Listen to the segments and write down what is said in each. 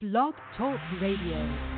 Blog Talk Radio.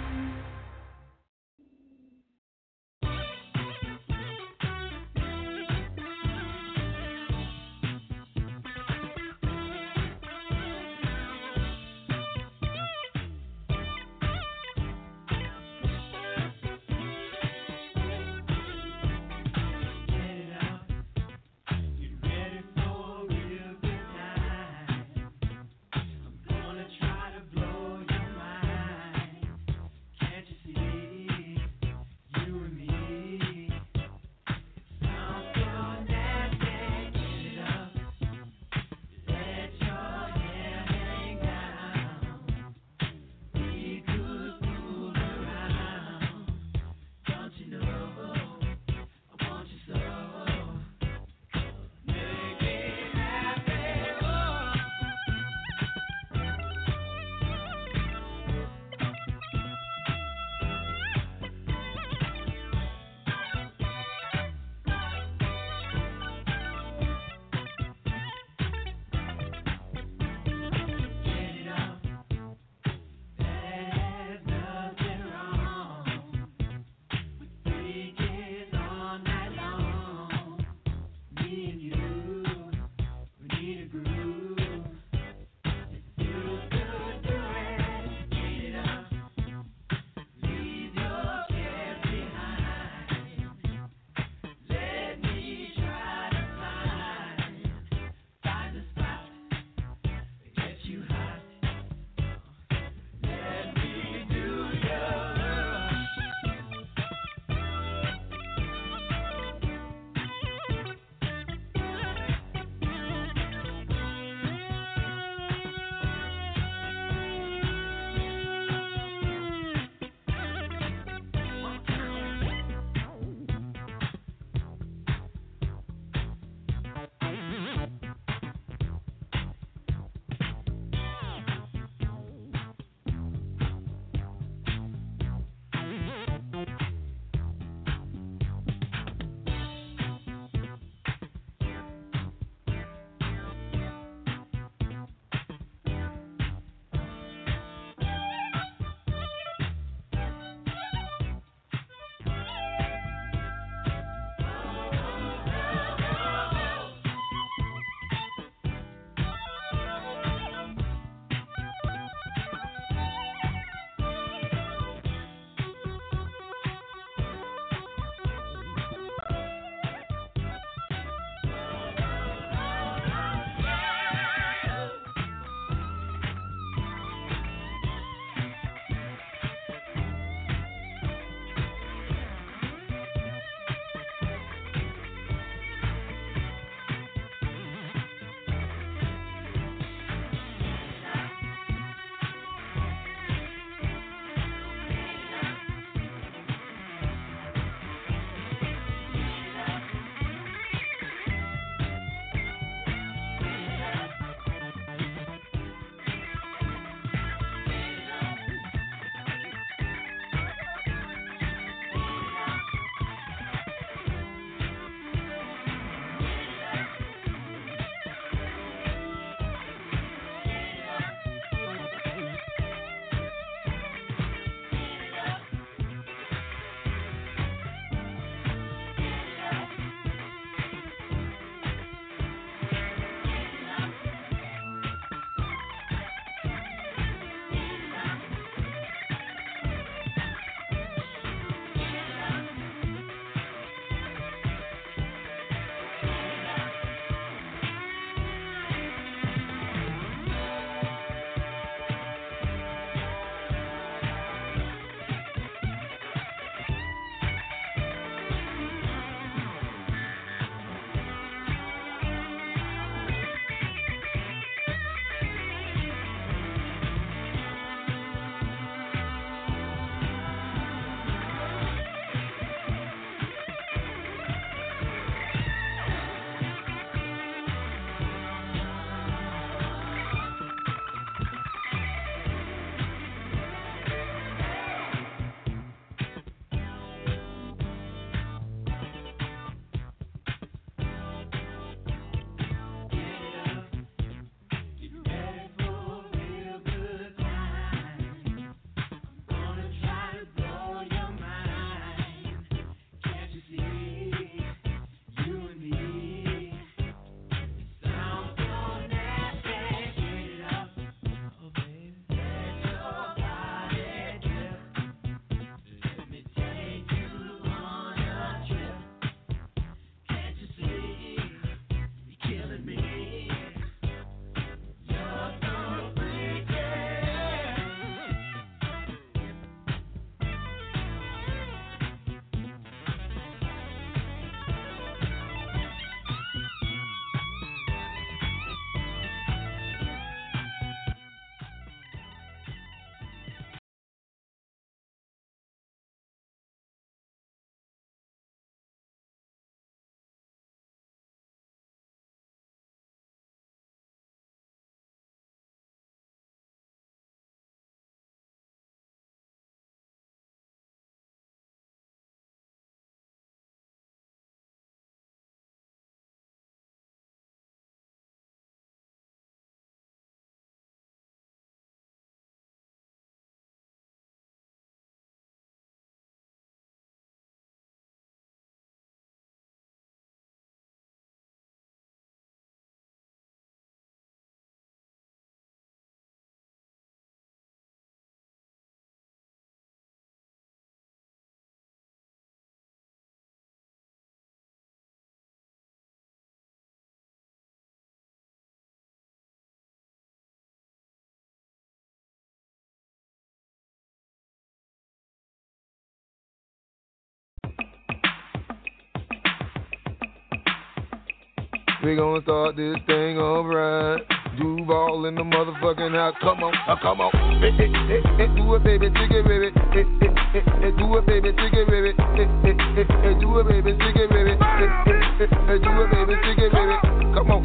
We gonna start this thing alright. Duval in the motherfucking house. Come on, uh, come on. Hey, hey, hey, hey, do it, baby, take it, baby. Hey, hey, hey, hey, do it, baby, take it, baby. Hey, hey, hey, hey, do it, baby, take it, baby. Hey, hey, hey, hey, do it, baby, take it, baby. Come on,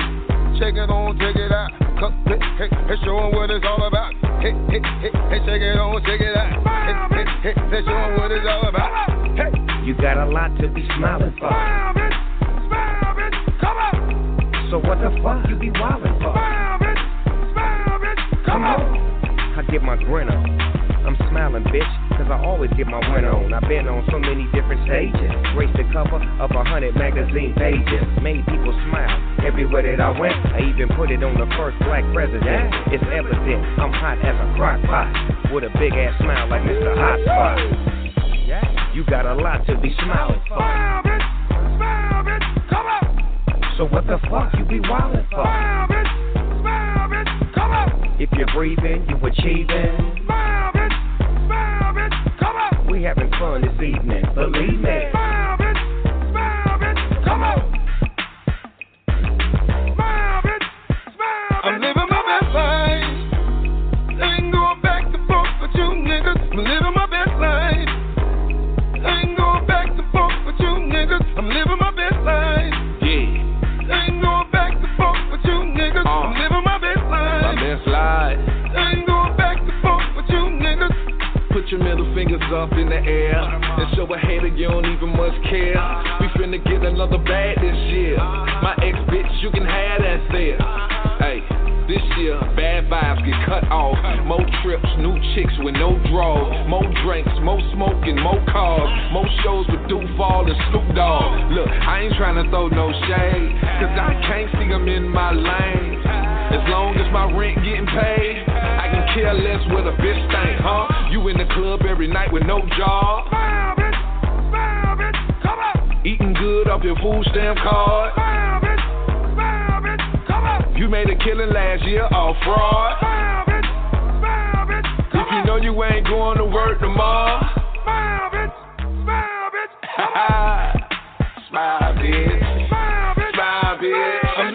check it on, check it out. Come, hey, hey, hey, show 'em what it's all about. Hey, hey, hey, hey, check it on, check it out. Hey, hey, hey, hey, show 'em what it's all about. Hey, You got a lot to be smiling for. So what the fuck you be wildin' for? smile, bitch, smile, bitch. Come on. I get my grin on. I'm smiling, bitch, cause I always get my win on. I've been on so many different stages. Graced the cover of a hundred magazine pages. Made people smile everywhere that I went. I even put it on the first black president. It's evident I'm hot as a crock pot. With a big ass smile like Mr. Hot Spot. You got a lot to be smiling for. So what the fuck you be wildin' for? Smile, bitch, smile, bitch. Come on. If you're breathing, you achieving. Smile, bitch, smile, bitch. Come on. We having fun this evening, believe me. Bitch. Smile, bitch. Smile, bitch.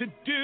to do.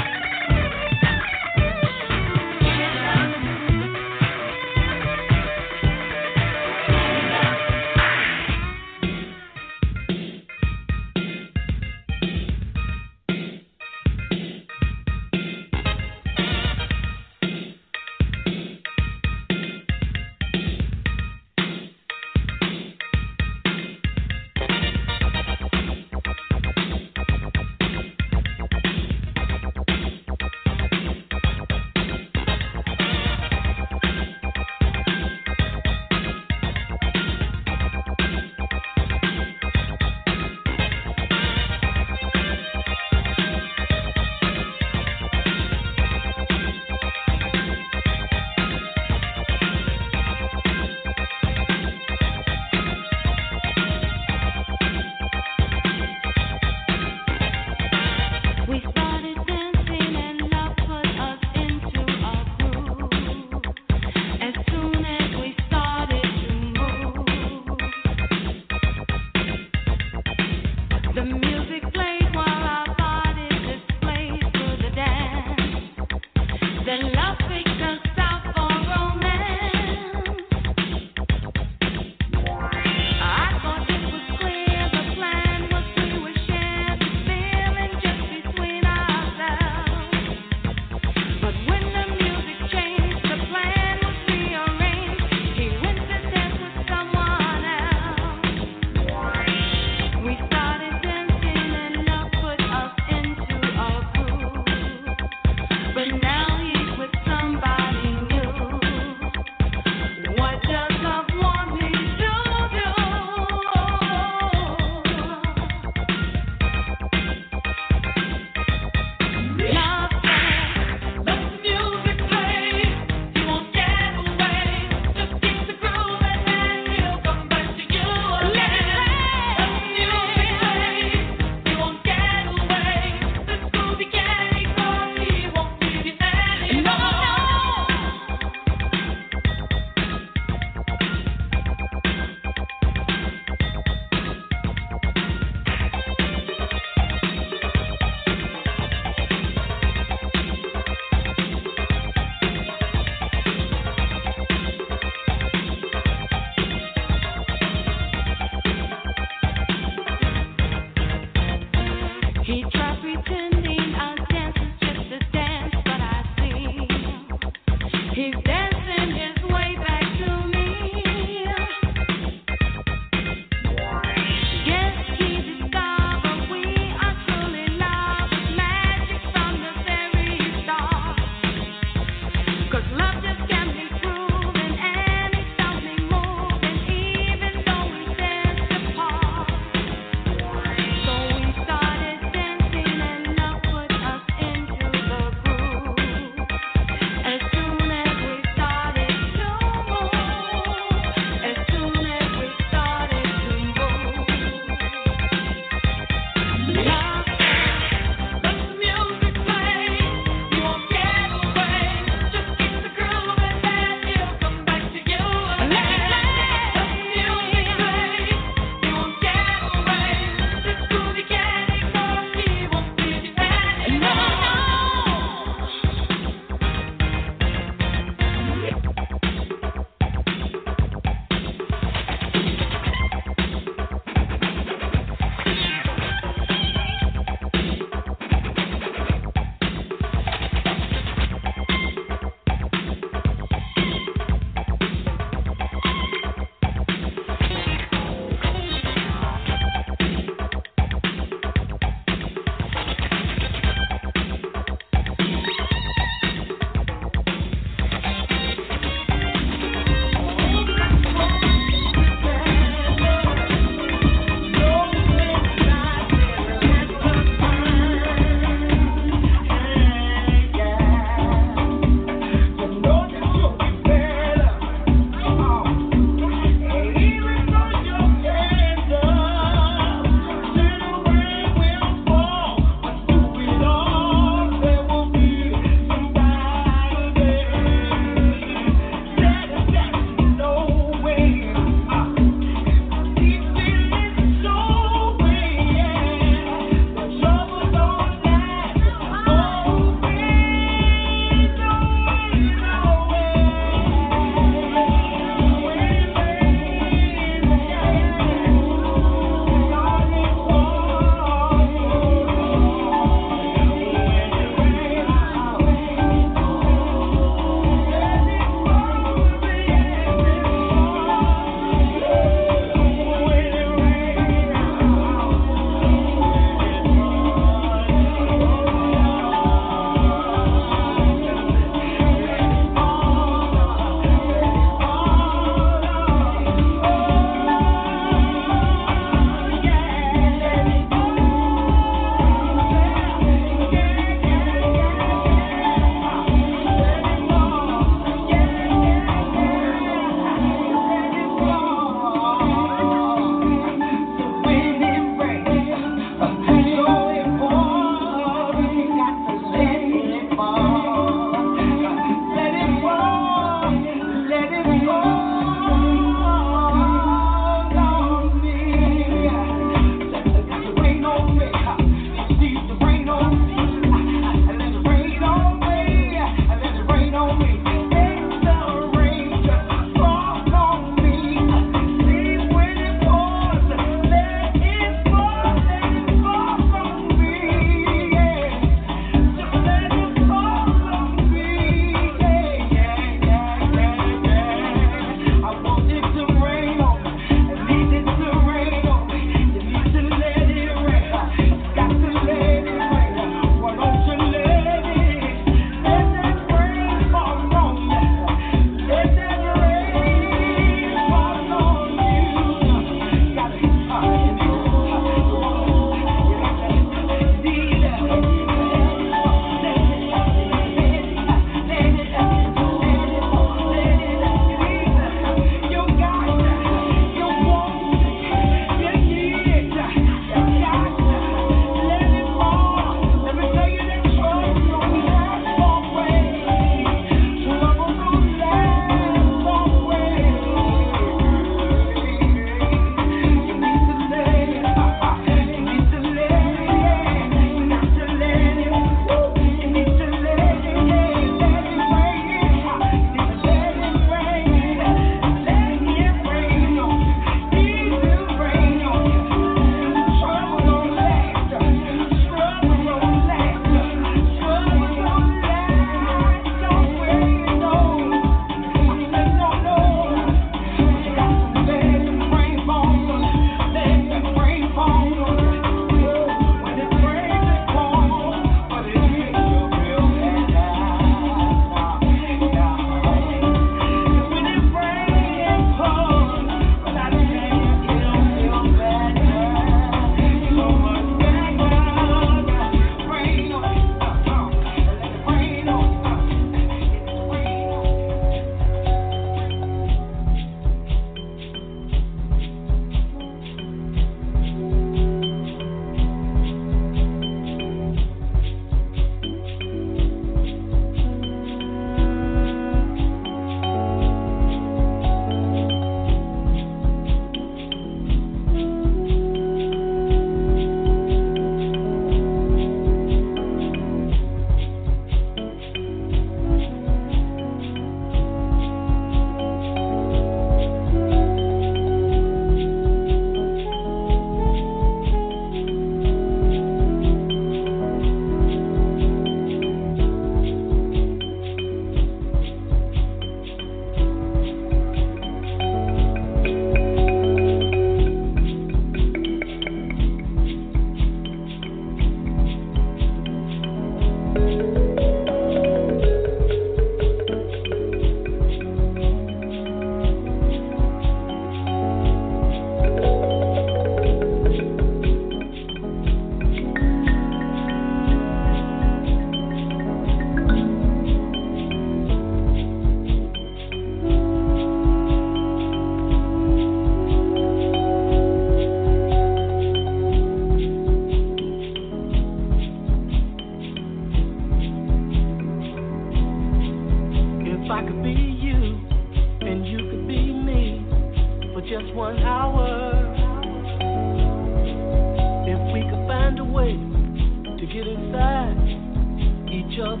If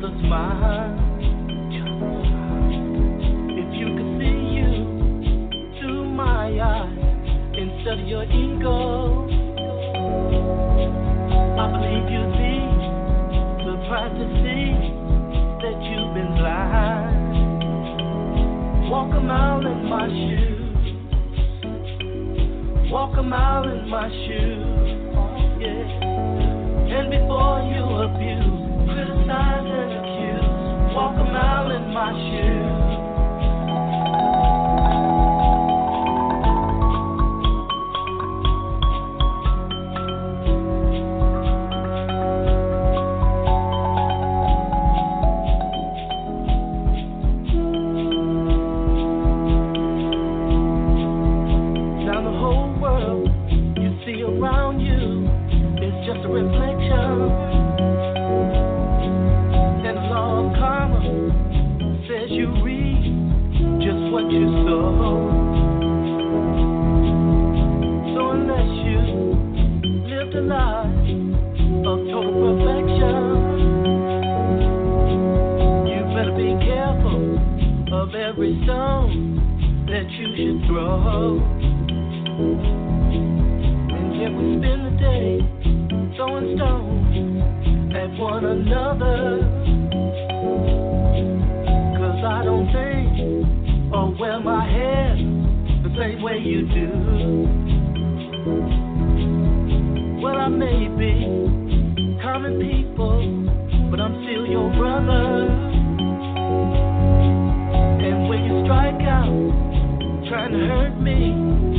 you could see you through my eyes instead of your ego, I believe you'd be surprised to see that you've been blind. Walk a mile in my shoes. Walk a mile in my shoes, yeah. And before you abuse signs and accuse. Walk a mile in my shoes. trying to hurt me.